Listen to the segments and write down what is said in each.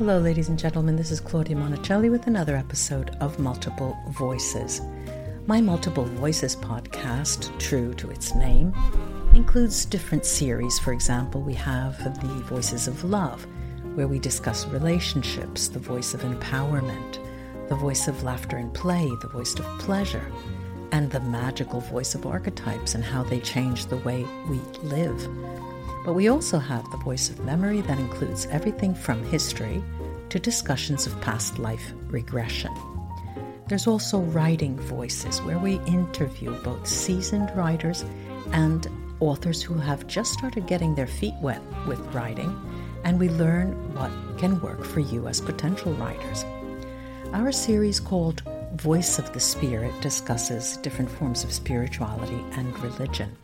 Hello, ladies and gentlemen. This is Claudia Monicelli with another episode of Multiple Voices. My Multiple Voices podcast, true to its name, includes different series. For example, we have the Voices of Love, where we discuss relationships, the voice of empowerment, the voice of laughter and play, the voice of pleasure, and the magical voice of archetypes and how they change the way we live. But we also have the voice of memory that includes everything from history to discussions of past life regression. There's also writing voices where we interview both seasoned writers and authors who have just started getting their feet wet with writing, and we learn what can work for you as potential writers. Our series called Voice of the Spirit discusses different forms of spirituality and religion.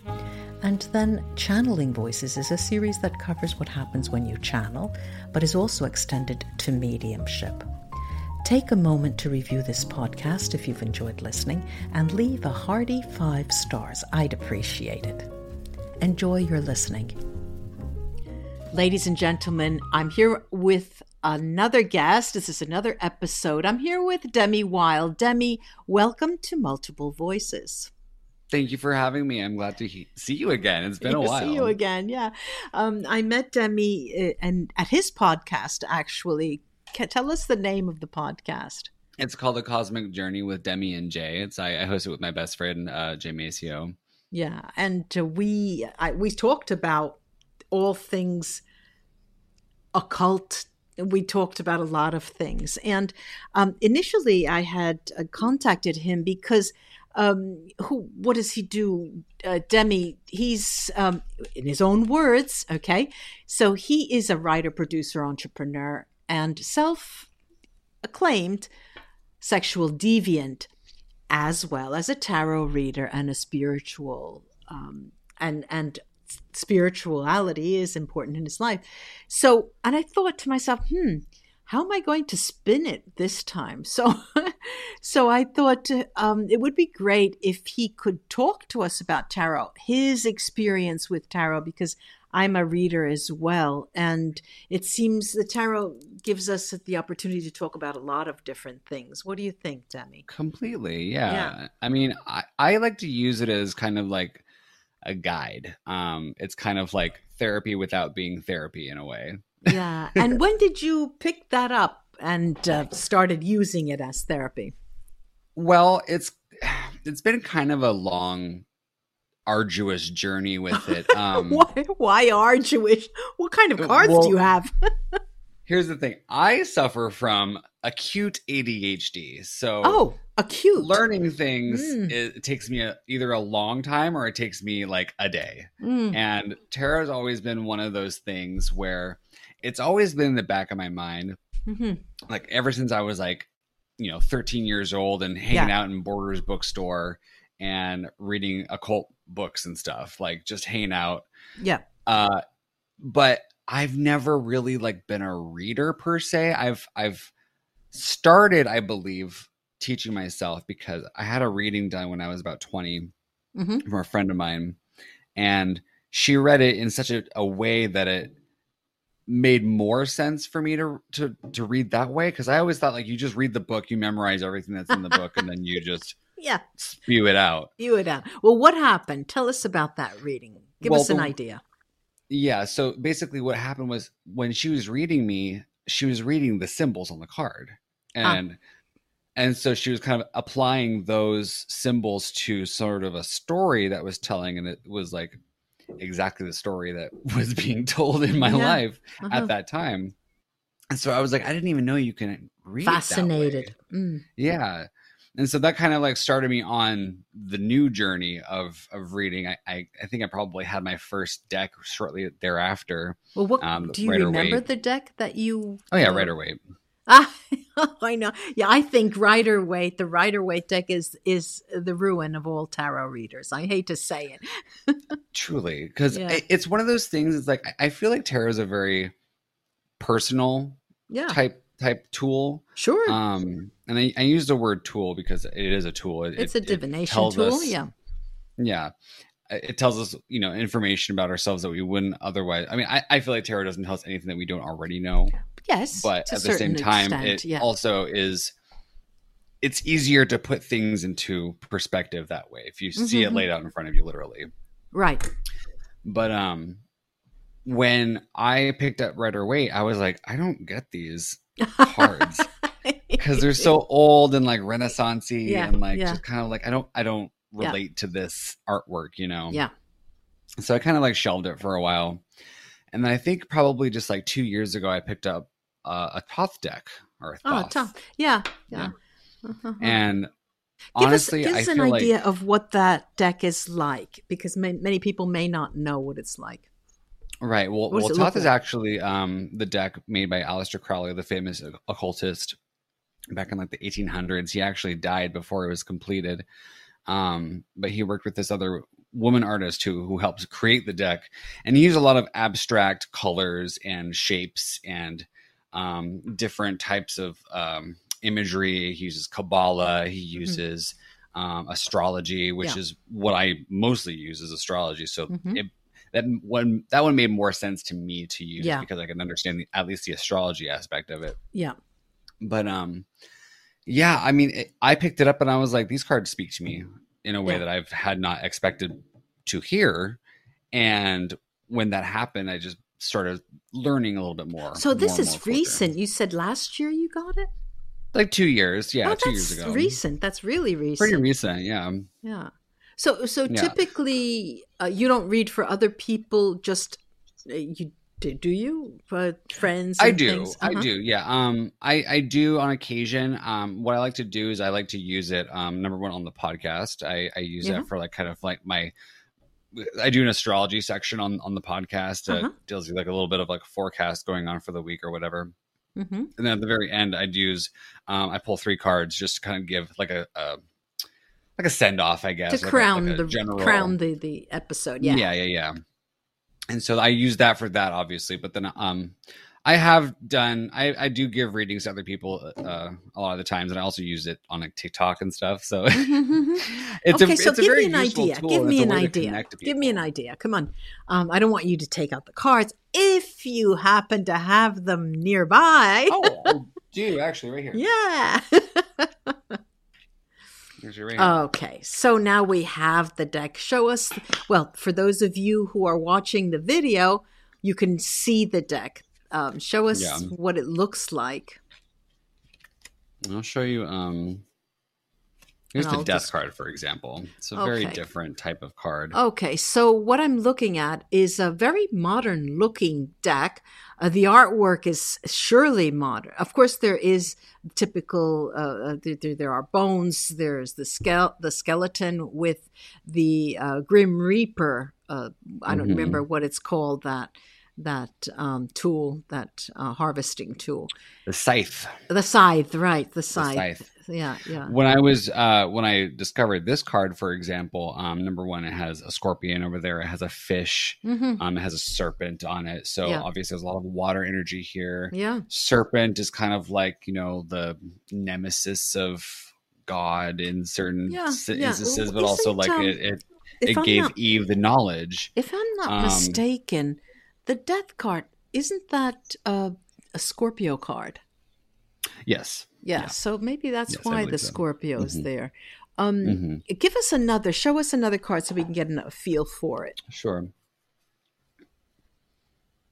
And then Channeling Voices is a series that covers what happens when you channel, but is also extended to mediumship. Take a moment to review this podcast if you've enjoyed listening and leave a hearty five stars. I'd appreciate it. Enjoy your listening. Ladies and gentlemen, I'm here with another guest. This is another episode. I'm here with Demi Wylde. Demi, welcome to Multiple Voices. Thank you for having me. I'm glad to he- see you again. It's been a while. See you again. Yeah, um, I met Demi uh, and at his podcast. Actually, Can, tell us the name of the podcast. It's called The Cosmic Journey with Demi and Jay. It's I, I host it with my best friend uh, Jay Maceo. Yeah, and uh, we I, we talked about all things occult. We talked about a lot of things, and um, initially I had uh, contacted him because um, who what does he do? Uh, demi he's um, in his own words okay so he is a writer producer entrepreneur and self acclaimed sexual deviant as well as a tarot reader and a spiritual um, and and spirituality is important in his life. So and i thought to myself hmm how am I going to spin it this time? So, so I thought um, it would be great if he could talk to us about tarot, his experience with tarot, because I'm a reader as well, and it seems the tarot gives us the opportunity to talk about a lot of different things. What do you think, Demi? Completely, yeah. yeah. I mean, I, I like to use it as kind of like a guide. Um, it's kind of like therapy without being therapy in a way yeah. And when did you pick that up and uh, started using it as therapy? Well, it's it's been kind of a long arduous journey with it. Um, why, why arduous? What kind of cards well, do you have? here's the thing: I suffer from acute ADHD. So, oh, acute learning things mm. it, it, takes me a, either a long time or it takes me like a day. Mm. And tarot has always been one of those things where it's always been in the back of my mind. Mm-hmm. Like ever since I was like, you know, 13 years old and hanging yeah. out in Borders bookstore and reading occult books and stuff, like just hanging out. Yeah. Uh, but I've never really like been a reader per se. I've I've started, I believe, teaching myself because I had a reading done when I was about 20 mm-hmm. from a friend of mine, and she read it in such a, a way that it made more sense for me to to to read that way because I always thought like you just read the book, you memorize everything that's in the book, and then you just yeah spew it out. Spew it out. Well, what happened? Tell us about that reading. Give well, us an the, idea. Yeah. So basically, what happened was when she was reading me, she was reading the symbols on the card, ah. and. Huh. And so she was kind of applying those symbols to sort of a story that was telling, and it was like exactly the story that was being told in my yeah. life uh-huh. at that time. And so I was like, I didn't even know you can read. Fascinated. Mm. Yeah. And so that kind of like started me on the new journey of of reading. I I, I think I probably had my first deck shortly thereafter. Well, what um, do you remember the deck that you? Oh yeah, Rider Waite. Ah, I know. Yeah, I think Rider Waite, the Rider Waite deck is is the ruin of all tarot readers. I hate to say it. Truly, because yeah. it's one of those things. It's like I feel like tarot is a very personal yeah. type type tool. Sure. Um, and I, I use the word tool because it is a tool. It, it's a divination tool. Us, yeah. Yeah. It tells us you know information about ourselves that we wouldn't otherwise. I mean, I, I feel like tarot doesn't tell us anything that we don't already know. Yes, but at the same time, extent, it yeah. also is. It's easier to put things into perspective that way if you see it Mhm. laid out in front of you, literally. right. But um, when I picked up Rider Waite, I was like, I don't get these cards because they're so old and like Renaissancey Yeah, and like yeah. just kind of like I don't I don't Yeah. relate to this artwork, you know. yeah. So I kind of like shelved it for a while, and then I think probably just like two years ago I picked up uh, a Thoth deck or a Oh, Thoth, tough. Yeah, yeah. Uh-huh. and Give honestly, us, give us an idea like of what that deck is like, because ma- many people may not know what it's like. right. Well, well, Thoth is actually um, the deck made by Aleister Crowley, the famous occultist, back in like the 1800s. He actually died before it was completed, um, but he worked with this other woman artist who who helped create the deck, and he used a lot of abstract colors and shapes and um, different types of um, imagery. He uses Kabbalah. He uses um, astrology, which Mm-hmm. Yeah. is what I mostly use is astrology. So Mhm. it that one that one made more sense to me to use Yeah. because I can understand the, at least the astrology aspect of it. Yeah. But um, yeah, I mean, it, I picked it up and I was like, these cards speak to me in a way Yeah. that I've had not expected to hear, and when that happened, I just started learning a little bit more. So this more is more recent. You said last year you got it. like two years, yeah, oh, two years ago. recent. That's really recent. Pretty recent, yeah. Yeah. So so Yeah. typically uh, you don't read for other people. Just uh, you do, do you for friends? I do. I Uh-huh. do. Yeah. Um, I, I do on occasion. Um, what I like to do is I like to use it. Um, number one on the podcast, I, I use Yeah. that for like kind of like my, I do an astrology section on, on the podcast that Uh-huh. deals with like a little bit of like forecast going on for the week or whatever. hmm And then at the very end, I'd use, um, I pull three cards just to kind of give like a, a like a send off, I guess. To like a- like crown a the general, crown the the episode. Yeah. yeah, yeah, yeah. And so I use that for that, obviously. But then, um, I have done. I, I do give readings to other people uh, a lot of the times, and I also use it on like TikTok and stuff. So it's okay, a, so it's a give very me an idea. Give me an idea. Give me an idea. Come on. Um, I don't want you to take out the cards. If you happen to have them nearby. Oh, I do actually right here. Yeah. Here's your right here. okay. So now we have the deck. Show us. Well, for those of you who are watching the video, you can see the deck. Um, show us Yeah. what it looks like. I'll show you. Um, here's the death just- card, for example. It's a very different type of card. Okay, so what I'm looking at is a very modern looking deck. Uh, the artwork is surely modern. Of course, there is typical. Uh, uh, there, there, are bones. There's the skele- the skeleton with the uh, Grim Reaper. Uh, I don't Mhm. remember what it's called. That that um, tool, that uh, harvesting tool, The scythe. the scythe, right? The The scythe. scythe. Yeah, yeah. when I was uh when I discovered this card, for example, um, number one, it has a scorpion over there. It has a fish. hmm Um, it has a serpent on it. So Yeah. obviously, there's a lot of water energy here. Yeah. Serpent is kind of like you know the nemesis of God in certain Yeah, yeah. instances, Well, but also like um, it it, it gave not- Eve the knowledge. If I'm not Um, mistaken, the death card isn't that uh, a Scorpio card? Yes. Yeah, Yeah. so maybe that's Yes, why the so. Scorpio is Mhm. there. Um, hmm Give us another. Show us another card so we can get a feel for it. Sure.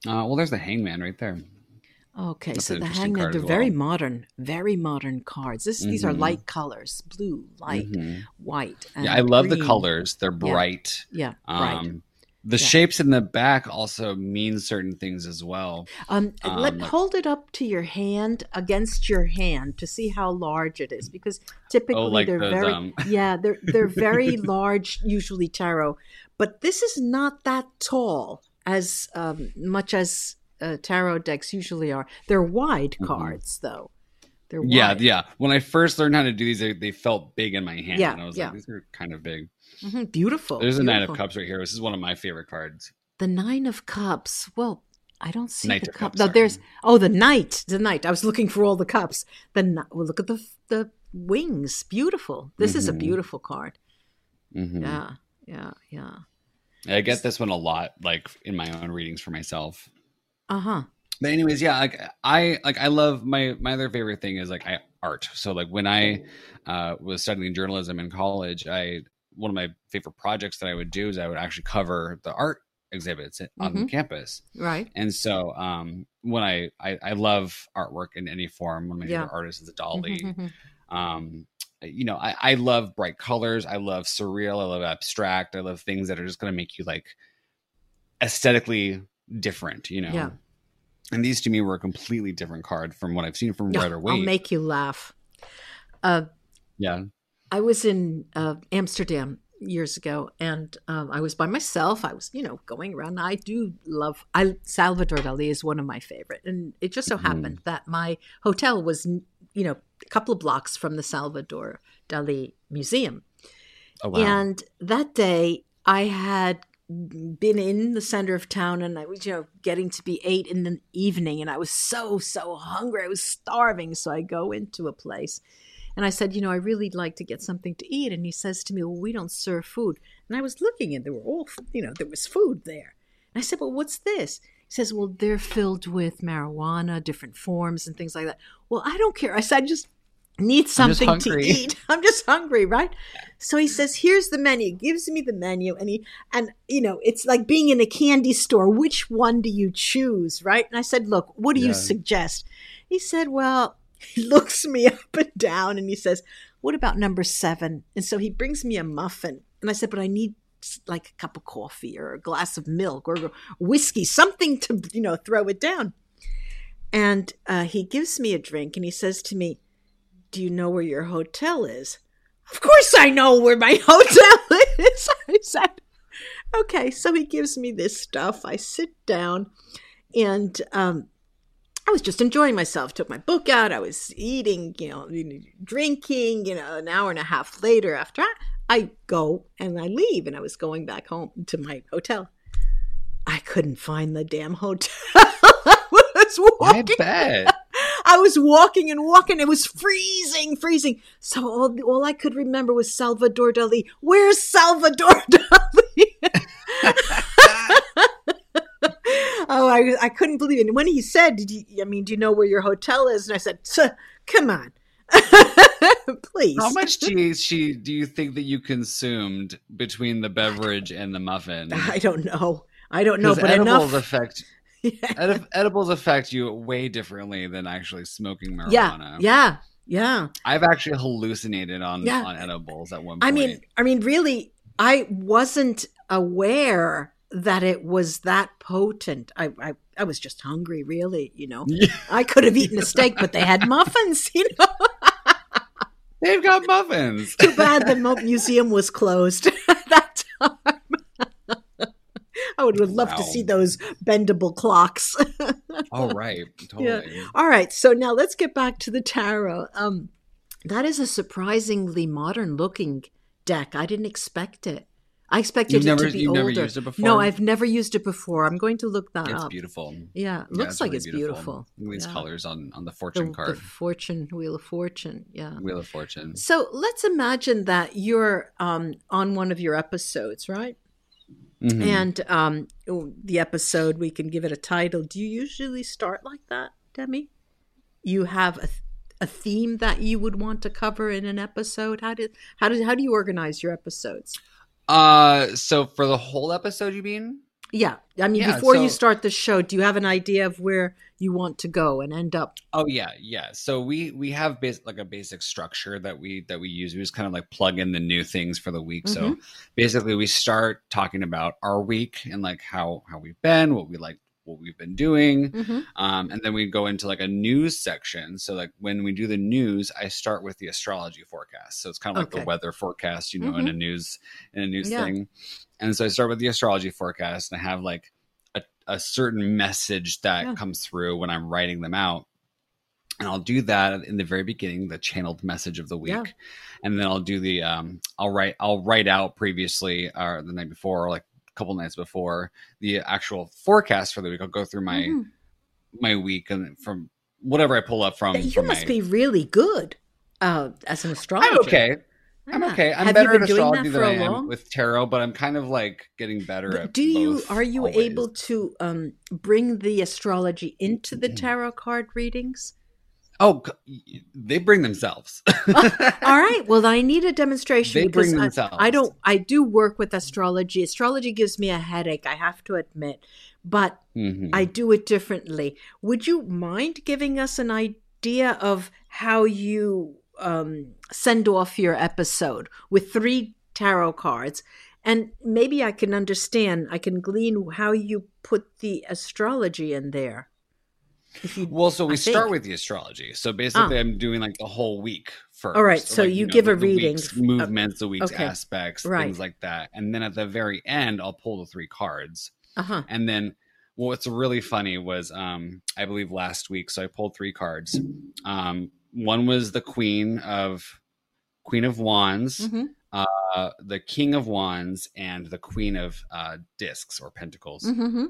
Uh, well, there's the Hangman right there. Okay, That's so the hangman, they're as very modern, very modern cards. This, These are Mhm. light colors: blue, light, Mhm. white. And Yeah, I love the colors. They're bright. Yeah, right. Um, the Yeah. shapes in the back also mean certain things as well. Um, let Um, like- hold it up to your hand against your hand to see how large it is because typically Oh, like they're those, very um, yeah they're they're very large usually tarot, but this is not that tall as um, much as uh, tarot decks usually are. They're wide Mhm. cards though. They're Yeah, yeah. When I first learned how to do these, they, they felt big in my hand. Yeah, and I was yeah. like, these are kind of big. Mhm, beautiful. There's a nine of. Cups right here. This is one of my favorite cards. The nine of cups. Well. I don't see Knight the cup. Cups, No, sorry. there's oh the knight, the knight. I was looking for all the cups. The well, look at the the wings. Beautiful. This is a Mhm. beautiful card. Mhm. Yeah, yeah, yeah. I get this one a lot, like in my own readings for myself. Uh huh. But anyways, yeah, like I like I love my my other favorite thing is like I art. So like when I uh, was studying journalism in college, I one of my favorite projects that I would do is I would actually cover the art exhibits on Mhm. campus. Right. And so um, when I, I I love artwork in any form, one of my Yeah. favorite artists is Dali. Mhm, mhm. Um, you know, I, I love bright colors. I love surreal. I love abstract. I love things that are just going to make you like aesthetically different. You know. Yeah. And these to me were a completely different card from what I've seen from Yeah, Rider I'll make you laugh. Uh, yeah. I was in uh, Amsterdam years ago, and um, I was by myself. I was, you know, going around. I do love. I Salvador Dali is one of my favorite, and it just so Mhm. happened that my hotel was, you know, a couple of blocks from the Salvador Dali Museum. Oh wow. And that day, I had been in the center of town and I was, you know, getting to be eight in the evening and I was so, so hungry. I was starving. So I go into a place and I said, you know, I really like to get something to eat. And he says to me, well, we don't serve food. And I was looking and there were all, you know, there was food there. And I said, well, what's this? He says, well, they're filled with marijuana, different forms and things like that. Well, I don't care. I said, I just need something to eat. I'm just hungry, right? So he says, "Here's the menu." Gives me the menu, and he and you know, it's like being in a candy store. Which one do you choose, right? And I said, "Look, what do you suggest?" He said, "Well," he looks me up and down, and he says, "What about number seven? And so he brings me a muffin, and I said, "But I need." Like a cup of coffee or a glass of milk or whiskey, something to, you know, throw it down. And uh, he gives me a drink and he says to me, Do you know where your hotel is? Of course I know where my hotel is. I said, Okay. So he gives me this stuff. I sit down and um, I was just enjoying myself. Took my book out. I was eating, you know, drinking, you know, an hour and a half later after I, I go and I leave and I was going back home to my hotel. I couldn't find the damn hotel. I was I walking bet. I was walking and walking. It was freezing, freezing. So all, all I could remember was Salvador Dali. Where's Salvador Dali? Oh, I, I couldn't believe it. And when he said, Did you, I mean, do you know where your hotel is? And I said, come on. Please. How much you, she, do you think that you consumed between the beverage and the muffin? I don't know. I don't know, but edibles enough. affect edi- edibles affect you way differently than actually smoking yeah, marijuana. yeah, yeah. I've actually hallucinated on Yeah. on edibles at one point. I mean, I mean, really, I wasn't aware that it was that potent. I, I, I was just hungry, really. You know, Yeah. I could have eaten a steak, but they had muffins. You know, they've got muffins. too bad the museum was closed at that time. I would have loved to see those bendable clocks. oh right, totally. All right, so now let's get back to the tarot. Um, that is a surprisingly modern looking deck. I didn't expect it. I expected You've it never to be you've older. never used it before. No, I've never used it before. I'm going to look that It's up. It's beautiful. Yeah, it Yeah, looks like really it's beautiful. At These Yeah. colors on on the The, fortune the card, fortune wheel of fortune. Yeah. Wheel of Fortune. So let's imagine that you're um, on one of your episodes, right? Mhm. And um, oh, the episode, we can give it a title. Do you usually start like that, Demi? You have a, a theme that you would want to cover in an episode. How did how did how do you organize your episodes? Uh, so for the whole episode, you mean? Yeah, I mean, Yeah, before you start the show, do you have an idea of where you want to go and end up? Oh yeah, yeah. So we we have bas- like a basic structure that we that we use. We just kind of like plug in the new things for the week. Mm-hmm. So basically, we start talking about our week and like how how we've been, what we like, what we've been doing, Mm-hmm. um, and then we go into like a news section. So like when we do the news, I start with the astrology forecast. So it's kind of like Okay. the weather forecast, you know, in a news in a news Yeah. thing. And so I start with the astrology forecast, and I have like a, a certain message that Yeah. comes through when I'm writing them out. And I'll do that in the very beginning, the channeled message of the week, Yeah. and then I'll do the um, I'll write I'll write out previously or the night before, like couple nights before the actual forecast for the week. I'll go through my Mhm. my week and from whatever I pull up from. You from must my, be really good uh, as an astrologer. I'm okay. I'm okay. I'm Have better at astrology than I am long? with tarot, but I'm kind of like getting better But at. do you are you always. able to um, bring the astrology into the tarot card readings? Oh, they bring themselves. All right. Well, I need a demonstration They bring I- themselves. I, don't. I do work with astrology. Astrology gives me a headache. I have to admit, but Mhm. I do it differently. Would you mind giving us an idea of how you um, send off your episode with three tarot cards? And maybe I can understand, I can glean how you put the astrology in there. You, Well, so we I start think. with the astrology. So basically, I'm doing like the whole week first. All right, Or, so like, you know, give the- a reading. week's movements, the week's okay. aspects, Right. things like that, and then at the very end, I'll pull the three cards, uh huh. and then what's really funny was, um, I believe last week, so I pulled three cards. Um, one was the Queen of Queen of Wands, hmm uh, the King of Wands, and the Queen of uh, Discs or Pentacles. hmm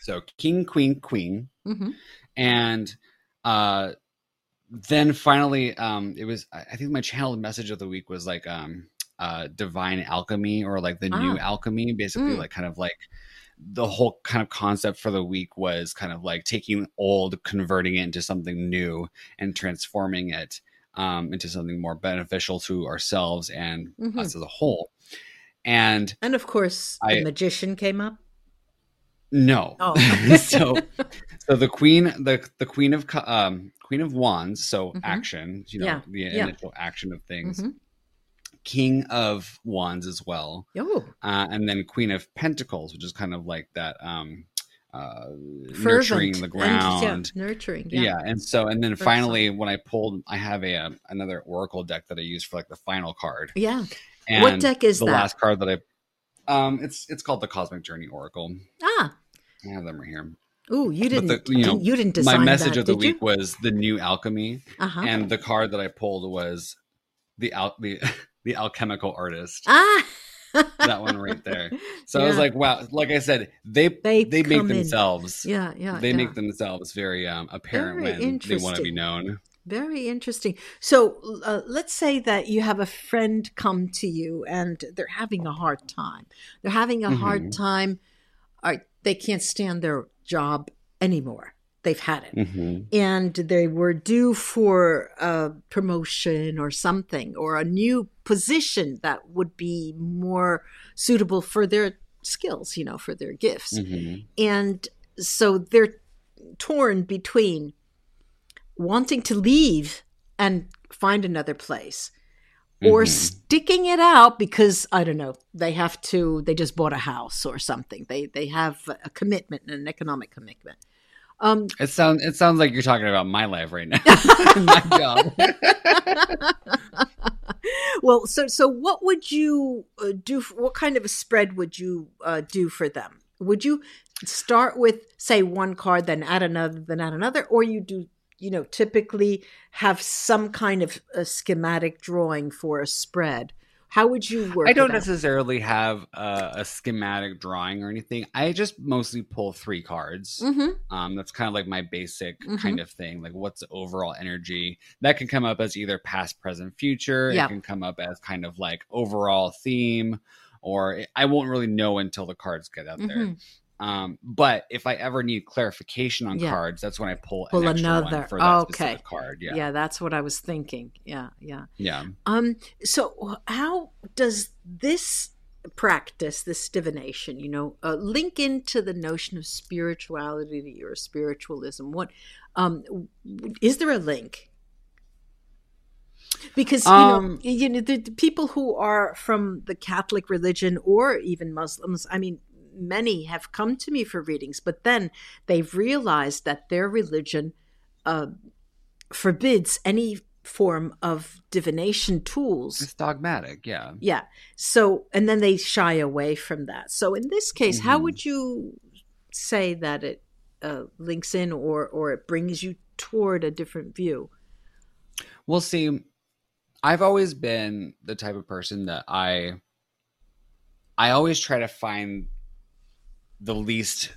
So King, Queen, Queen hmm and uh then finally um it was i think my channel message of the week was like um uh divine alchemy or like the new Ah. alchemy basically Mm. like kind of like the whole kind of concept for the week was kind of like taking old converting it into something new and transforming it um into something more beneficial to ourselves and Mhm. us as a whole and And of course, I- the magician came up. no Oh, so so the queen the the queen of um queen of wands so Mhm. action you know Yeah, the yeah. initial action of things Mhm. king of wands as well Oh, uh, and then queen of pentacles which is kind of like that um uh nurturing the and- ground yeah, nurturing. yeah. Yeah. and so and then Very finally when i pulled i have a uh, another oracle deck that i use for like the final card Yeah. and what deck is the that? last card that i um it's it's called the cosmic journey oracle ah. i have them right here Ooh, you didn't. the- you know, you didn't design my message that, of the did you? week was the new alchemy Uh-huh. and the card that I pulled was the al- the the alchemical artist. ah. That one right there. So I was like, wow, like I said, they They they, make come in. themselves. Yeah, yeah. they yeah. make themselves very um, apparent Very when they want to be known. Very interesting. So uh, let's say that you have a friend come to you and they're having a hard time. They're having a hard Mhm. time. Or they can't stand their job anymore. They've had it. hmm and they were due for a promotion or something or a new position that would be more suitable for their skills, you know, for their gifts. hmm And so they're torn between wanting to leave and find another place or Mhm. sticking it out because I don't know, they have to they just bought a house or something. They they have a commitment, an economic commitment. Um It sounds it sounds like you're talking about my life right now, my job. well, so so what would you uh, do? f- What kind of a spread would you uh, do for them? Would you start with say one card, then add another, then add another, or you do you know typically have some kind of a schematic drawing for a spread? How would you work? I don't necessarily have a, a schematic drawing or anything. I just mostly pull three cards. Mhm. Um, that's kind of like my basic Mhm. kind of thing. Like, what's the overall energy? That can come up as either past, present, future. Yeah. It can come up as kind of like overall theme, or it- I won't really know until the cards get out there. Um, but if I ever need clarification on Yeah. cards, that's when I pull, Pull an extra another. for that Okay. specific card. Yeah. Yeah, that's what I was thinking. Yeah, yeah. yeah. Um, so how does this practice, this divination, you know, uh, link into the notion of spirituality or spiritualism? What um, is there a link? Because you Um, know, you know, the, the people who are from the Catholic religion or even Muslims, I mean, many have come to me for readings, but then they've realized that their religion uh, forbids any form of divination tools. It's dogmatic. Yeah. Yeah. So, and then they shy away from that. So, in this case, how Mhm. would you say that it uh, links in or or it brings you toward a different view? Well, see, I've always been the type of person that I I always try to find the least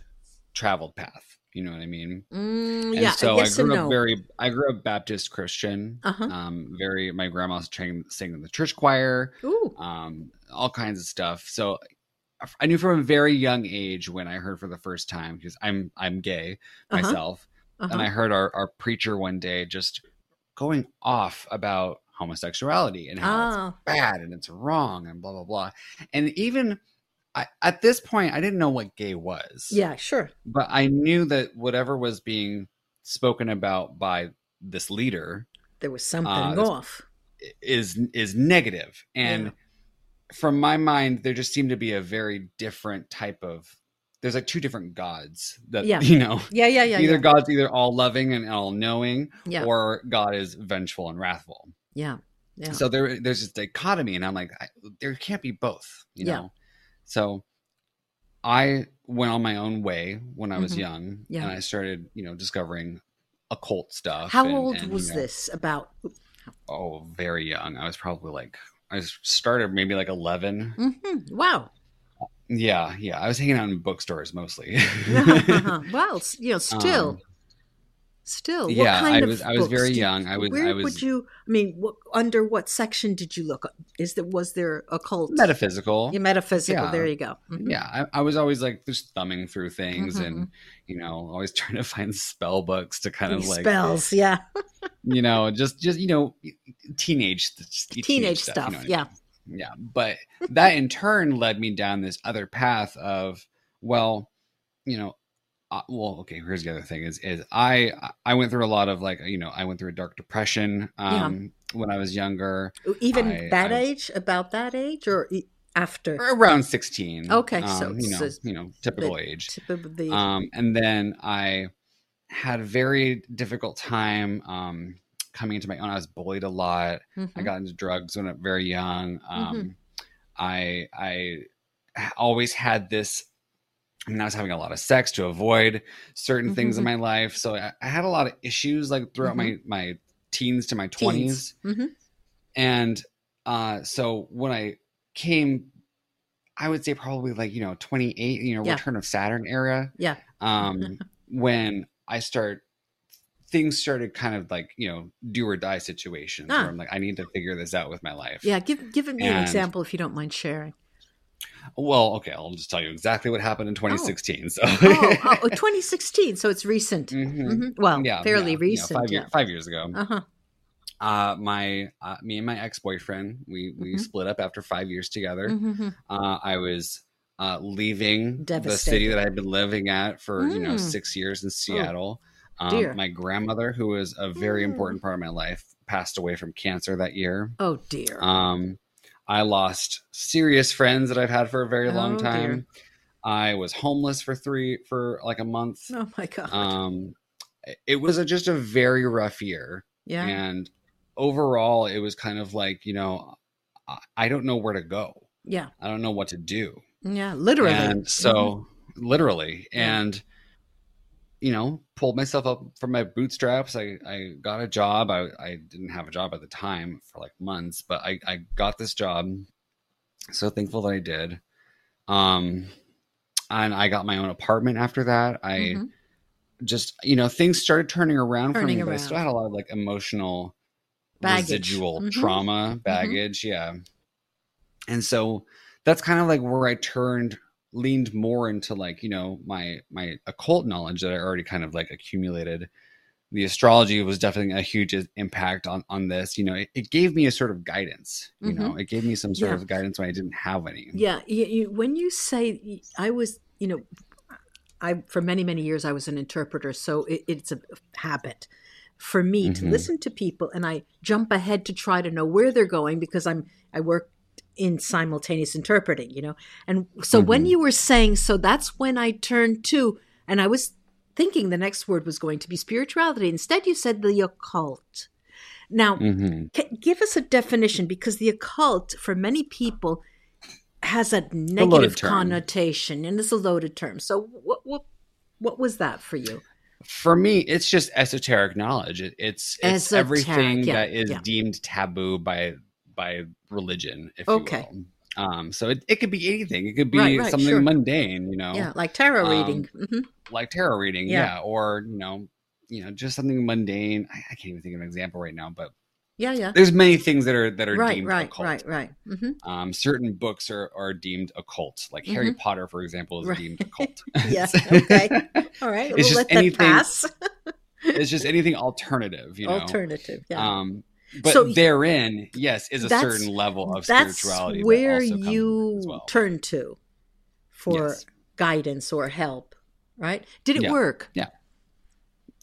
traveled path. You know what I mean? Mm, And yeah, so I and grew up no. very I grew up Baptist Christian. Uh-huh. Um very my grandma's trained singing in the church choir, Ooh. um, all kinds of stuff. So I knew from a very young age when I heard for the first time because I'm I'm gay Uh-huh. myself, Uh-huh. and I heard our, our preacher one day just going off about homosexuality and how it's ah, bad and it's wrong and blah blah blah. And even I, at this point, I didn't know what gay was. yeah, sure. but I knew that whatever was being spoken about by this leader There was something Uh, off. is is negative and Yeah. from my mind there just seemed to be a very different type of there's like two different gods that Yeah. you know Yeah, yeah, yeah, either yeah. god's either all loving and all knowing Yeah, or god is vengeful and wrathful yeah, yeah. so there there's this dichotomy and i'm like I, there can't be both you Yeah. know so i went on my own way when i was Mhm. young Yeah. and i started you know discovering occult stuff How and- old and, you was know, this? About. oh very young i was probably like i started maybe like 11 Mhm. Wow. yeah yeah i was hanging out in bookstores mostly well, s- you know, still, Um, still. What yeah, kind I was- I was very young. I was- Where I was- would you? I mean, what, under what section did you look? Is there was there occult? metaphysical Yeah, metaphysical. Yeah. There you go. Mhm. yeah I, I was always like just thumbing through things Mhm, and you know always trying to find spell books to kind of like spells. Yeah, you know just just you know teenage teenage, stuff, stuff. you know what I yeah. mean? yeah but that in turn led me down this other path of well you know uh, well okay here's the other thing is is i i went through a lot of like you know i went through a dark depression um when i was younger Even I- that I- age, about that age, or after? around 16 Okay, so um, you know it's you know typical age the- um, and then I had a very difficult time um, coming into my own. I was bullied a lot. I Mhm. got into drugs when I was very young. Um, Mhm. I I always had this. I I was having a lot of sex to avoid certain things in Mhm. my life, so I, I had a lot of issues like throughout my my teens to my Teens. twenties, Mhm. and uh, so when I came, I would say probably like you know twenty eight, you know, Yeah. Return of Saturn era Yeah. um when i start things started kind of like you know do or die situations Ah. where i'm like i need to figure this out with my life Yeah, give give me an example if you don't mind sharing. Well okay i'll just tell you exactly what happened in 2016 so Oh, oh, 2016, so it's recent. Mhm. Mhm. Well, yeah fairly yeah, recent. five, yeah. year, five years ago Uh-huh. uh my uh, me and my ex-boyfriend we we Mhm. split up after five years together Mhm. uh i was uh leaving the city that i'd been living at for you know Mm. six years in seattle dear. um, my grandmother who was a very Mm. important part of my life passed away from cancer that year Oh dear. um i lost serious friends that i've had for a very long Oh, time dear. i was homeless for three for like a month oh my god. um it was a, just a very rough year yeah. and overall it was kind of like you know I- i don't know where to go Yeah. i don't know what to do Yeah. Literally. and so literally Yeah. You know pulled myself up from my bootstraps. I i got a job. I i didn't have a job at the time for like months but i i got this job. So thankful that i did. Um and i got my own apartment after that. I Mhm. just you know things started turning around for Turning me but i still had a lot of like emotional Baggage. residual Mhm. trauma baggage yeah. And so that's kind of like where i turned leaned more into like you know my my occult knowledge that i already kind of like accumulated. The astrology was definitely a huge impact on on this. You know it, it gave me a sort of guidance you know? It gave me some sort Yeah. of guidance when i didn't have any. Yeah, you, you, when you say I was, you know, I for many many years I was an interpreter, so it, it's a habit for me to Mhm. listen to people and I jump ahead to try to know where they're going because I'm I work in simultaneous interpreting, you know. And so when Mhm. you were saying so that's when I turned to and I was thinking the next word was going to be spirituality. Instead you said the occult. Now, hmm Ca- give us a definition because the occult for many people has a negative term. connotation and it's a loaded term so what what what was that for you for me it's just esoteric knowledge it, it's it's Esoteric, everything yeah, that is yeah. deemed taboo by by religion if Okay. you will Um, so it, it could be anything. It could be Right, right, something sure. mundane, you know, Yeah, like tarot Um, reading. hmm like tarot reading, Yeah. yeah. or you know, you know, just something mundane. I, I can't even think of an example right now, but Yeah, yeah. there's many things that are that are Right, deemed right, occult. right, right. hmm Um, certain books are are deemed occult, like Harry Potter, for example, is Right. deemed occult. Yeah. So- Okay. All right. It's we'll just let that anything- pass. it's just anything alternative, you know. Alternative. Yeah. Um, but So- therein, yes, is a certain level of spirituality. where also comes with it you well. turn to for Yes. guidance or help, right? Did it Yeah. work?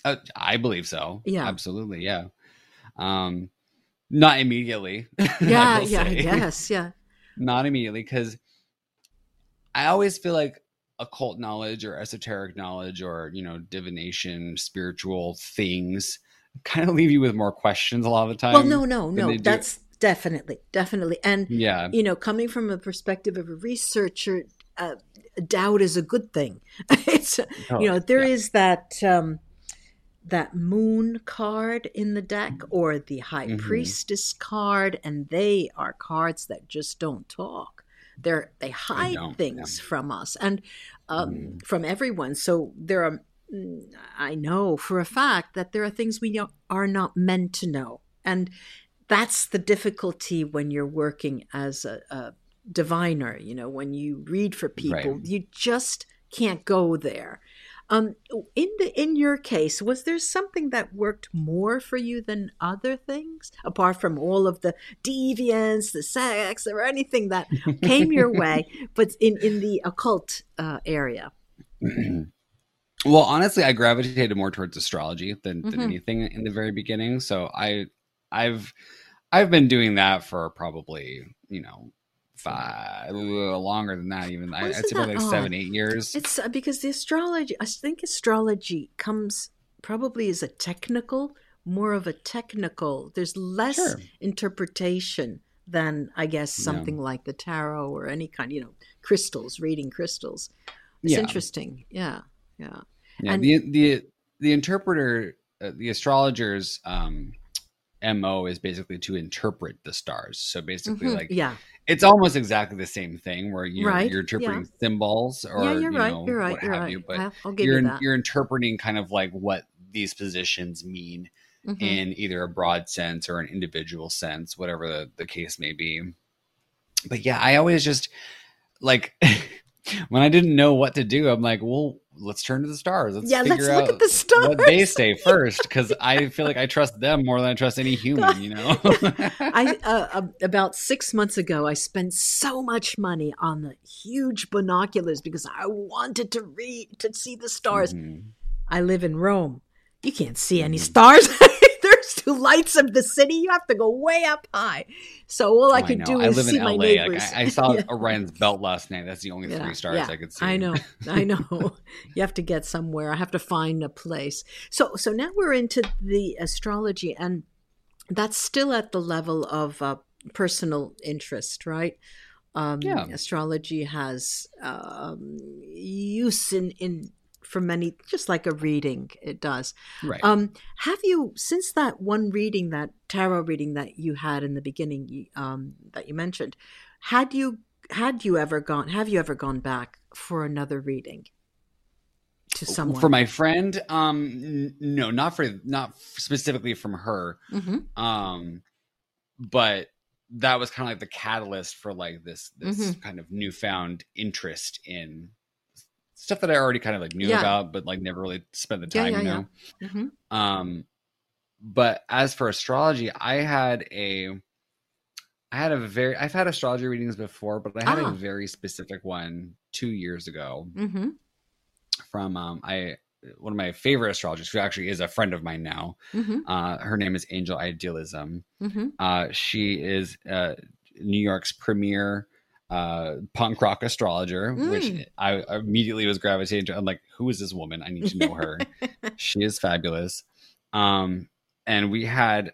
Uh, I believe so. Yeah. absolutely. Yeah. Um, not immediately. Yeah, yeah, yes, yeah. Not immediately, because I always feel like occult knowledge or esoteric knowledge or you know divination, spiritual things, kind of leave you with more questions a lot of the time. Well, no, no, no. That's definitely, definitely. And, yeah, you know, coming from a perspective of a researcher, uh, doubt is a good thing. it's, you know, there is Oh, Yeah. that, um, that moon card in the deck or the high Mhm. priestess card, and they are cards that just don't talk. They're they hide don't, things from us and um, Mhm. from everyone. So there are. I know for a fact that there are things we know, are not meant to know, and that's the difficulty when you're working as a, a diviner. You know, when you read for people, Right. you just can't go there. Um, in the in your case, was there something that worked more for you than other things, apart from all of the deviance, the sex, or anything that came your way? But in in the occult uh, area, well, honestly, I gravitated more towards astrology than, than Mhm. anything in the very beginning. So I, I've, I've been doing that for probably you know five longer than that even. I, I'd say like seven, eight years. it's uh, because the astrology. I think astrology comes probably as a technical, more of a technical. There's less Sure. interpretation than I guess Yeah. something like the tarot or any kind, you know, crystals, reading crystals. It's Yeah. interesting. Yeah, yeah. Yeah, And- the the the interpreter, uh, the astrologer's um, mo is basically to interpret the stars. So basically, Mhm. like yeah, it's almost exactly the same thing where you're Right, you're interpreting symbols or yeah. You're you right. know, you're right. what You're have right. you, but I'll, give you're you that. you're interpreting kind of like what these positions mean Mhm. in either a broad sense or an individual sense, whatever the, the case may be. But yeah, I always just like when I didn't know what to do, I'm like, well, let's turn to the stars. Let's yeah, let's look at the stars. what they say first, because I feel like I trust them more than I trust any human. You know? I uh, about six months ago, I spent so much money on the huge binoculars because I wanted to read to see the stars. Mhm. I live in Rome. You can't see any Mhm. stars. Two lights of the city. You have to go way up high. So all I Oh, could know. do I is live see in my LA. neighbors. Like I, I saw Yeah. Orion's belt last night. That's the only Yeah, three stars yeah. I could see. I know, I know. you have to get somewhere. I have to find a place. So, so now we're into the astrology, and that's still at the level of uh, personal interest, right? Um, Yeah. Astrology has um, use in in for many, just like a reading, it does. Right. Um, have you since that one reading, that tarot reading that you had in the beginning, um, that you mentioned, had you had you ever gone? Have you ever gone back for another reading to someone? For my friend, um, n- no, not for not specifically from her. hmm um but that was kind of like the catalyst for like this this Mm-hmm. kind of newfound interest in stuff that i already kind of like knew Yeah. about but like never really spent the time yeah, you know yeah. hmm um but as for astrology i had a i had a very i've had astrology readings before but i had Ah. a very specific one two years ago hmm from um i one of my favorite astrologers who actually is a friend of mine now hmm uh her name is angel idealism hmm uh, she is uh, New York's premier uh, punk rock astrologer, which Mm. I immediately was gravitating to. I'm like, who is this woman? I need to know her. she is fabulous. Um, and we had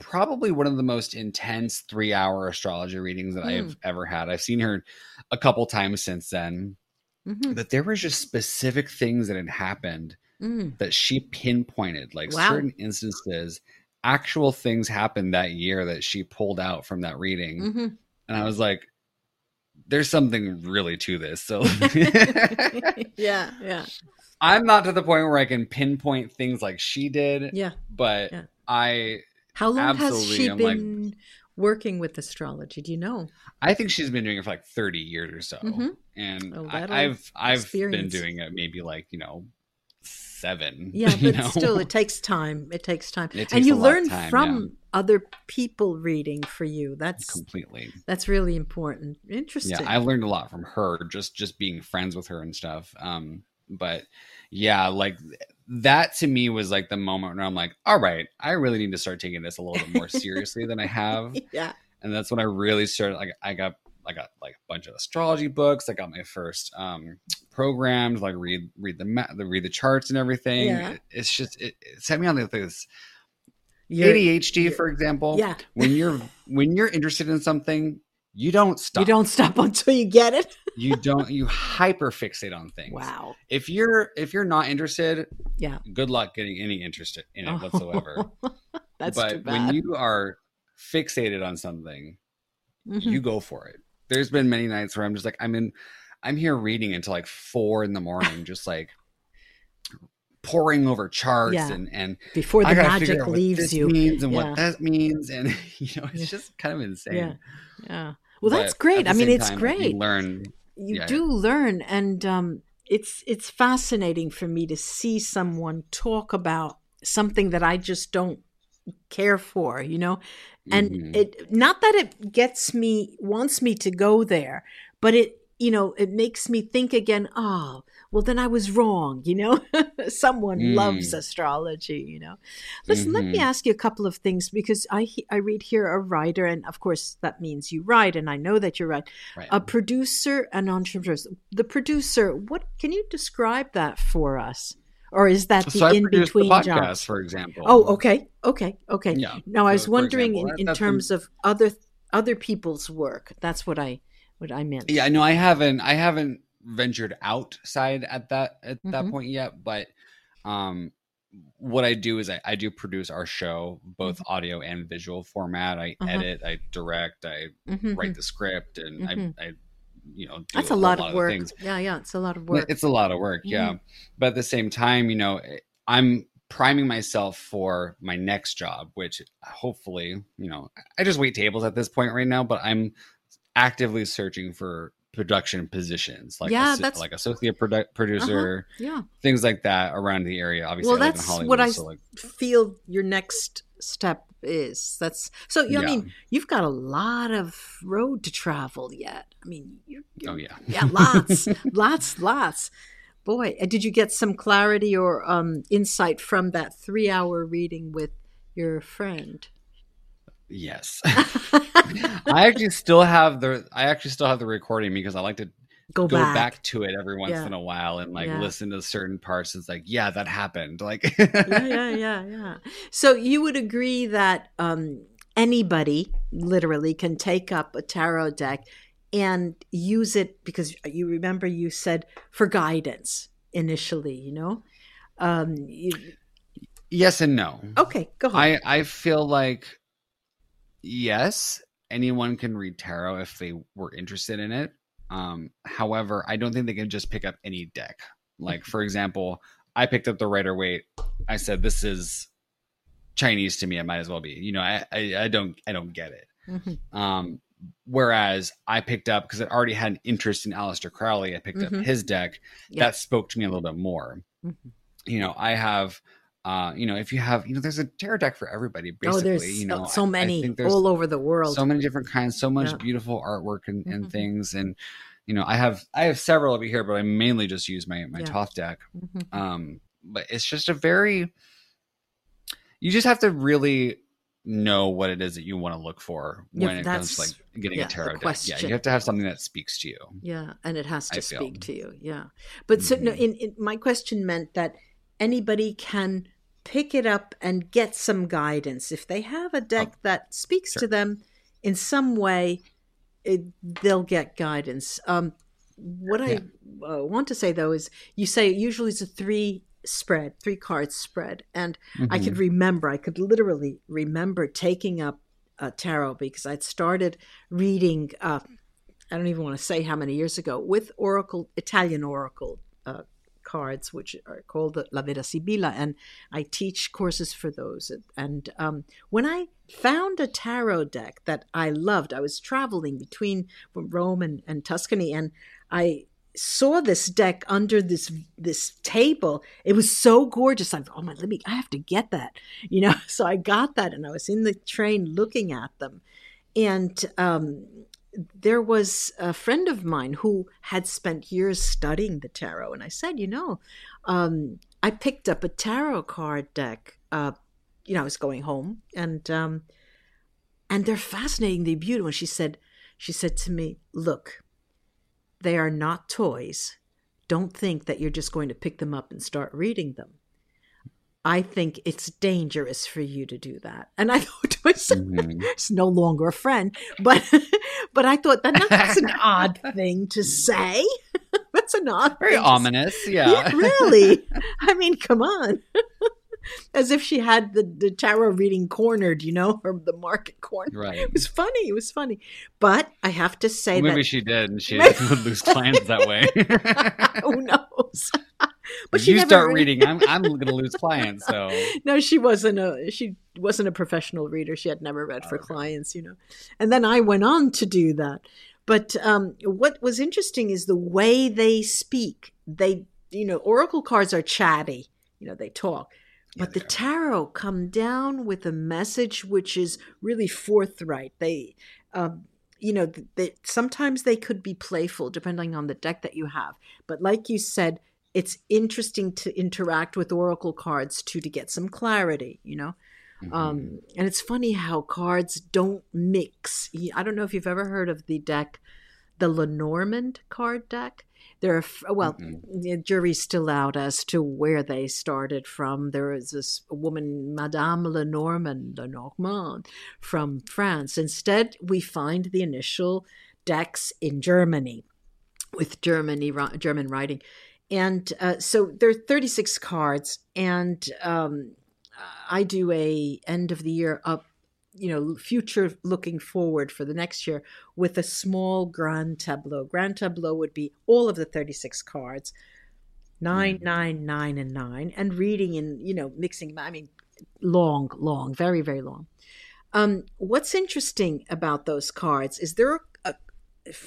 probably one of the most intense three hour astrology readings that Mm. I've ever had. I've seen her a couple times since then, hmm but there were just specific things that had happened mm that she pinpointed, like Wow. certain instances, actual things happened that year that she pulled out from that reading. hmm And I was like, there's something really to this. So yeah, yeah. I'm not to the point where I can pinpoint things like she did. Yeah. But Yeah. I How long has she I'm like- been working with astrology? Do you know? I think she's been doing it for like 30 years or so. Mhm. And Oh, I, I've I've been doing it maybe like, you know, seven. Yeah, you but know? still, it takes time. It takes time, It and you a lot of learn time, from other people reading for you. That's completely. that's really important. Interesting. Yeah, I learned a lot from her just just being friends with her and stuff. Um but yeah, like that to me was like the moment where I'm like, all right, I really need to start taking this a little bit more seriously than I have. yeah. and that's when I really started. Like I got I got like a bunch of astrology books. I got my first um programs, like read read the ma- the read the charts and everything. Yeah. It- it's just it, it set me on the this You're- ADHD, you're- for example. yeah. when you're when you're interested in something, you don't stop. You don't stop until you get it. You don't. You hyper fixate on things. Wow. If you're if you're not interested, Yeah. good luck getting any interest in it whatsoever. That's but too bad. when you are fixated on something, Mhm. you go for it. There's been many nights where I'm just like, I'm in, I'm here reading until like four in the morning, just like poring over charts Yeah. and and Before the I gotta figure magic leaves you. means and Yeah. what that means, and you know, it's just kind of insane. Yeah. Yeah. Well, that's at great. I mean, it's time, great. You learn. you do learn and um it's it's fascinating for me to see someone talk about something that I just don't care for, you know? And Mhm. it not that it gets me wants me to go there, but it you know, it makes me think again, oh, well then I was wrong, you know? Someone Mm. loves astrology, you know. Listen, let me Mhm. ask you a couple of things because I I read here a writer and of course that means you write and I know that you're right right. a producer and entrepreneur. The producer, what can you describe that for us? Or is that the so in between podcast, jobs? for example. Oh, okay, okay, okay. Yeah. Now I was wondering example, in, in terms of other other people's work. That's what I what I meant. Yeah, no, I haven't. I haven't ventured outside at that at that Mhm. point yet. But um, what I do is I, I do produce our show, both audio and visual format. I Mm-hmm. Uh-huh. edit, I direct, I Mhm, write the script, and. I, I, you know, do That's a whole lot of work. things. Yeah, yeah, it's a lot of work. It's a lot of work, yeah. Mhm. But at the same time, you know, I'm priming myself for my next job, which hopefully, you know, I just wait tables at this point right now, but I'm actively searching for production positions like Yeah, that's- like associate produ- producer yeah. things like that around the area obviously Well, that's what I so like Feel your next step is. That's so. You know, I mean, you've got a lot of road to travel yet. I mean, you're, you're oh yeah Yeah, lots, lots, lots. Boy, uh, did you get some clarity or um, insight from that three-hour reading with your friend? Yes I actually still have the I actually still have the recording because I like to Go, go back. back, to it every once Yeah. in a while and like Yeah. listen to certain parts. It's like, yeah, that happened. Like, yeah, yeah, yeah, yeah. So you would agree that um, anybody literally can take up a tarot deck and use it because you remember you said for guidance initially. You know. Um, you, yes and no. okay, go ahead. I I feel like yes, anyone can read tarot if they were interested in it. Um, however, I don't think they can just pick up any deck. Like for example, I picked up the Rider Waite. I said this is Chinese to me. It might as well be. You know, I I, I don't I don't get it. Mhm. Um, whereas I picked up because I already had an interest in Aleister Crowley. I picked Mhm. up his deck. Yeah. That spoke to me a little bit more. Mhm. You know, I have. Uh, you know, if you have, you know, there's a tarot deck for everybody. Basically, oh, there's you know, so I- I many all over the world. so many different kinds, so much Yeah. beautiful artwork and, and Mhm. things. And you know, I have I have several over here, but I mainly just use my my Yeah. Thoth deck. Mhm. Um, but it's just a very you just have to really know what it is that you want to look for Yeah, when it comes to like getting yeah, a tarot deck. Yeah, you have to have something that speaks to you. Yeah, and it has I to feel. speak to you. Yeah, but so no, Mhm. in, in my question meant that anybody can pick it up and get some guidance if they have a deck that speaks sure. to them in some way. It, they'll get guidance. Um, what I uh, want to say though is, you say usually it's a three spread, three cards spread, and I Mhm. could remember, I could literally remember taking up uh, tarot because I'd started reading uh, I don't even want to say how many years ago with Oracle Italian Oracle uh, cards, which are called La Vera Sibilla, and I teach courses for those. And um, when I found a tarot deck that I loved, I was traveling between Rome and, and Tuscany, and I saw this deck under this this table. It was so gorgeous. I thought, oh my, let me, I have to get that, you know. So I got that, and I was in the train looking at them, and um, there was a friend of mine who had spent years studying the tarot, and I said, you know, um, I picked up a tarot card deck. Uh, you know, I was going home, and um, and they're fascinating. They're beautiful. And she said, she said to me, look, they are not toys. Don't think that you're just going to pick them up and start reading them. I think it's dangerous for you to do that. And I thought to myself, mm-hmm. it's no longer a friend, but but I thought that that's an odd thing to say. that's an odd, very ominous. Yeah. yeah, really. I mean, come on. As if she had the, the tarot reading cornered, you know, or the market corner. Right. It was funny. It was funny. But I have to say well, maybe that, she did, and she would lose clients that way. Who knows? But you start reading, I'm I'm going to lose clients. So no, she wasn't a she wasn't a professional reader. She had never read for okay. clients, you know. And then I went on to do that. But um, what was interesting is the way they speak. They, you know, oracle cards are chatty. You know, they talk. Yeah, but the tarot come down with a message which is really forthright. They, um, you know, they, sometimes they could be playful depending on the deck that you have. But like you said, it's interesting to interact with oracle cards too to get some clarity you know? Mm-hmm. um, and it's funny how cards don't mix. I don't know if you've ever heard of the deck the lenormand card deck. There are well mm-hmm. the jury's still out as to where they started from. There is this woman madame lenormand lenormand from france. Instead we find the initial decks in germany with germany german writing and uh, so there are 36 cards and um, i do a end of the year up you know future looking forward for the next year with a small grand tableau grand tableau would be all of the 36 cards nine mm. nine nine and nine and reading and you know mixing i mean long long very very long um, what's interesting about those cards is they're a,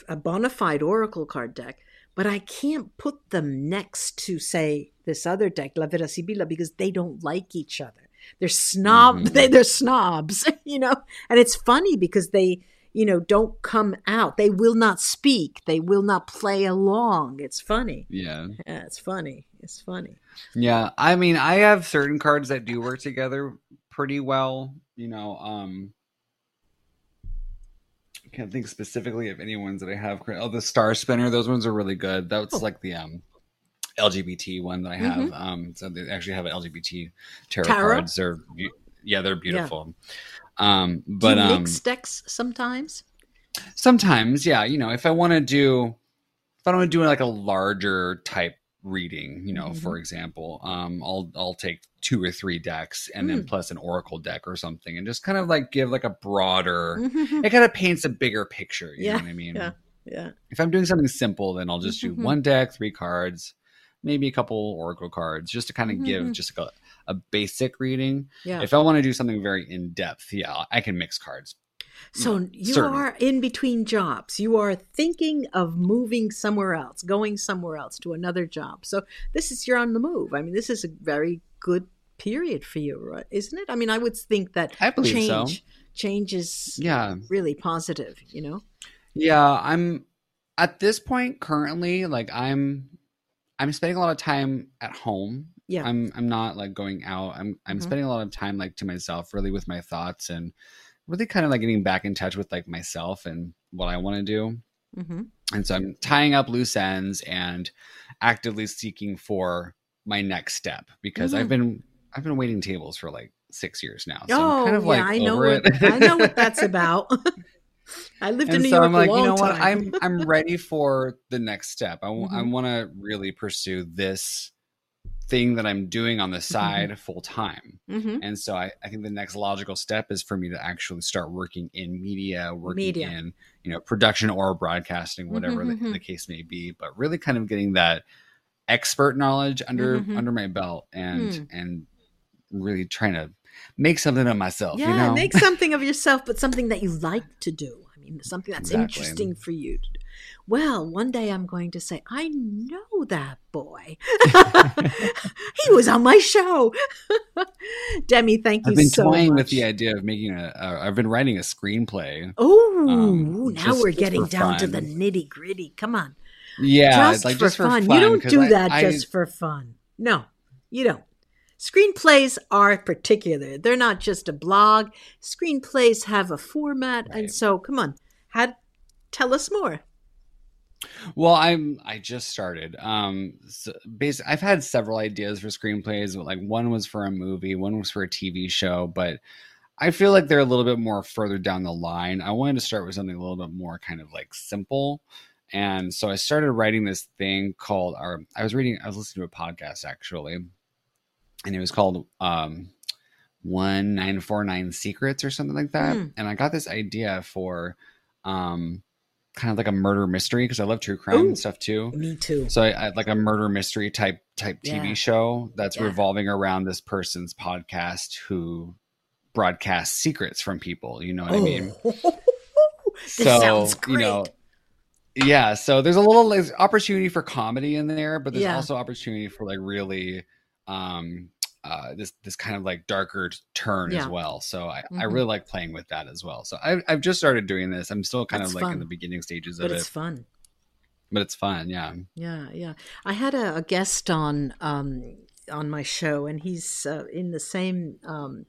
a bona fide oracle card deck but I can't put them next to, say, this other deck, La Vera Sibilla, because they don't like each other. They're snob. Mm-hmm. They, they're snobs, you know. And it's funny because they, you know, don't come out. They will not speak. They will not play along. It's funny. Yeah. yeah it's funny. It's funny. Yeah, I mean, I have certain cards that do work together pretty well. You know, um, can't think specifically of any ones that I have. Oh, the Star Spinner, those ones are really good. That's oh. like the um, LGBT one that I have. Mm-hmm. Um, so they actually have an LGBT tarot, tarot? cards. They're yeah, they're beautiful. Yeah. Um, but do you mix um, decks sometimes. Sometimes, yeah. You know, if I want to do, if I want to do like a larger type reading you know mm-hmm. for example um i'll i'll take two or three decks and mm. then plus an oracle deck or something and just kind of like give like a broader it kind of paints a bigger picture you yeah. know what i mean yeah yeah if i'm doing something simple then i'll just do mm-hmm. one deck three cards maybe a couple oracle cards just to kind of mm-hmm. give just like a, a basic reading yeah if i want to do something very in depth yeah i can mix cards so you Certainly. are in between jobs. You are thinking of moving somewhere else, going somewhere else to another job. So this is you're on the move. I mean, this is a very good period for you, right? Isn't it? I mean, I would think that I believe change so. change is yeah really positive. You know. Yeah, I'm at this point currently. Like I'm, I'm spending a lot of time at home. Yeah, I'm. I'm not like going out. I'm. I'm mm-hmm. spending a lot of time like to myself, really with my thoughts and really kind of like getting back in touch with like myself and what I want to do. Mm-hmm. And so I'm tying up loose ends and actively seeking for my next step because mm-hmm. I've been I've been waiting tables for like six years now. So oh, I'm kind of yeah, like I know what, I know what that's about. I lived and in New York. so York I'm like, you know time. what? I'm I'm ready for the next step. I, mm-hmm. I want to really pursue this thing that I'm doing on the side mm-hmm. full time. Mm-hmm. And so I, I think the next logical step is for me to actually start working in media, working media. in, you know, production or broadcasting, whatever the, mm-hmm. the, case may be, but really kind of getting that expert knowledge under mm-hmm. under my belt and mm. and really trying to make something of myself. Yeah, you know? make something of yourself, but something that you like to do. I mean, something that's exactly. interesting for you. Well, one day I'm going to say, I know that boy. he was on my show. Demi, thank you I've been so toying much. with the idea of making a. have been writing a screenplay. Oh, um, now just, we're getting down fun. to the nitty gritty. Come on. Yeah, just, like, for, just for fun. fun. You don't do I, that I, just for fun. No, you don't. Screenplays are particular. They're not just a blog. Screenplays have a format, right. and so come on, had tell us more. Well, I'm I just started. Um, so basically, I've had several ideas for screenplays. Like one was for a movie, one was for a TV show, but I feel like they're a little bit more further down the line. I wanted to start with something a little bit more kind of like simple. And so I started writing this thing called, or I was reading, I was listening to a podcast actually, and it was called um, 1949 Secrets or something like that. Mm. And I got this idea for um, kind of like a murder mystery because I love true crime Ooh, and stuff too. Me too. So I, I like a murder mystery type type TV show that's yeah. revolving around this person's podcast who broadcasts secrets from people. You know what oh. I mean? so you know yeah so there's a little like, opportunity for comedy in there but there's yeah. also opportunity for like really um uh, this this kind of like darker turn yeah. as well. So I, mm-hmm. I really like playing with that as well. So I, I've just started doing this. I'm still kind That's of like fun. in the beginning stages but of it. But it's fun. But it's fun, yeah. Yeah, yeah. I had a, a guest on um, on my show, and he's uh, in the same um,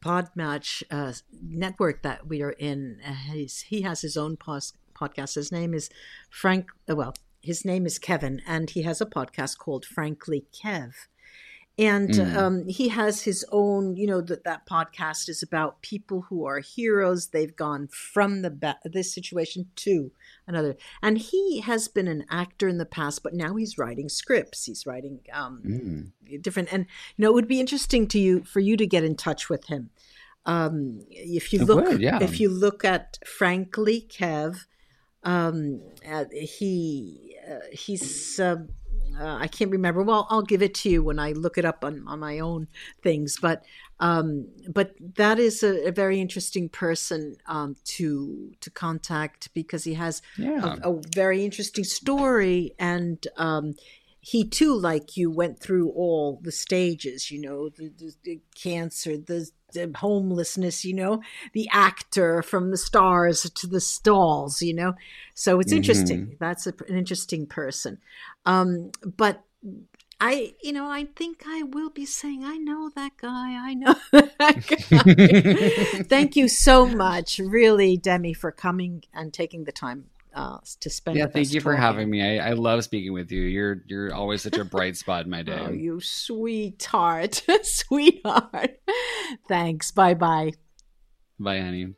Podmatch uh, network that we are in. Uh, he's, he has his own pos- podcast. His name is Frank. Uh, well, his name is Kevin, and he has a podcast called Frankly Kev. And mm. um, he has his own, you know, that that podcast is about people who are heroes. They've gone from the ba- this situation to another. And he has been an actor in the past, but now he's writing scripts. He's writing um, mm. different. And you know, it would be interesting to you for you to get in touch with him. Um, if you look, would, yeah. if you look at Frankly Kev, um, uh, he uh, he's uh, uh, I can't remember. Well, I'll give it to you when I look it up on, on my own things. But um, but that is a, a very interesting person um, to to contact because he has yeah. a, a, very interesting story and. Um, he too, like you, went through all the stages. You know, the, the, the cancer, the the homelessness, you know, the actor from the stars to the stalls, you know. So it's mm-hmm. interesting. That's a, an interesting person. Um, but I, you know, I think I will be saying, I know that guy. I know that guy. Thank you so much, really, Demi, for coming and taking the time uh, to spend. Yeah, thank you for having me. I, I, love speaking with you. You're you're always such a bright spot in my day. Oh, you sweetheart, sweetheart. Thanks. Bye bye. Bye, honey.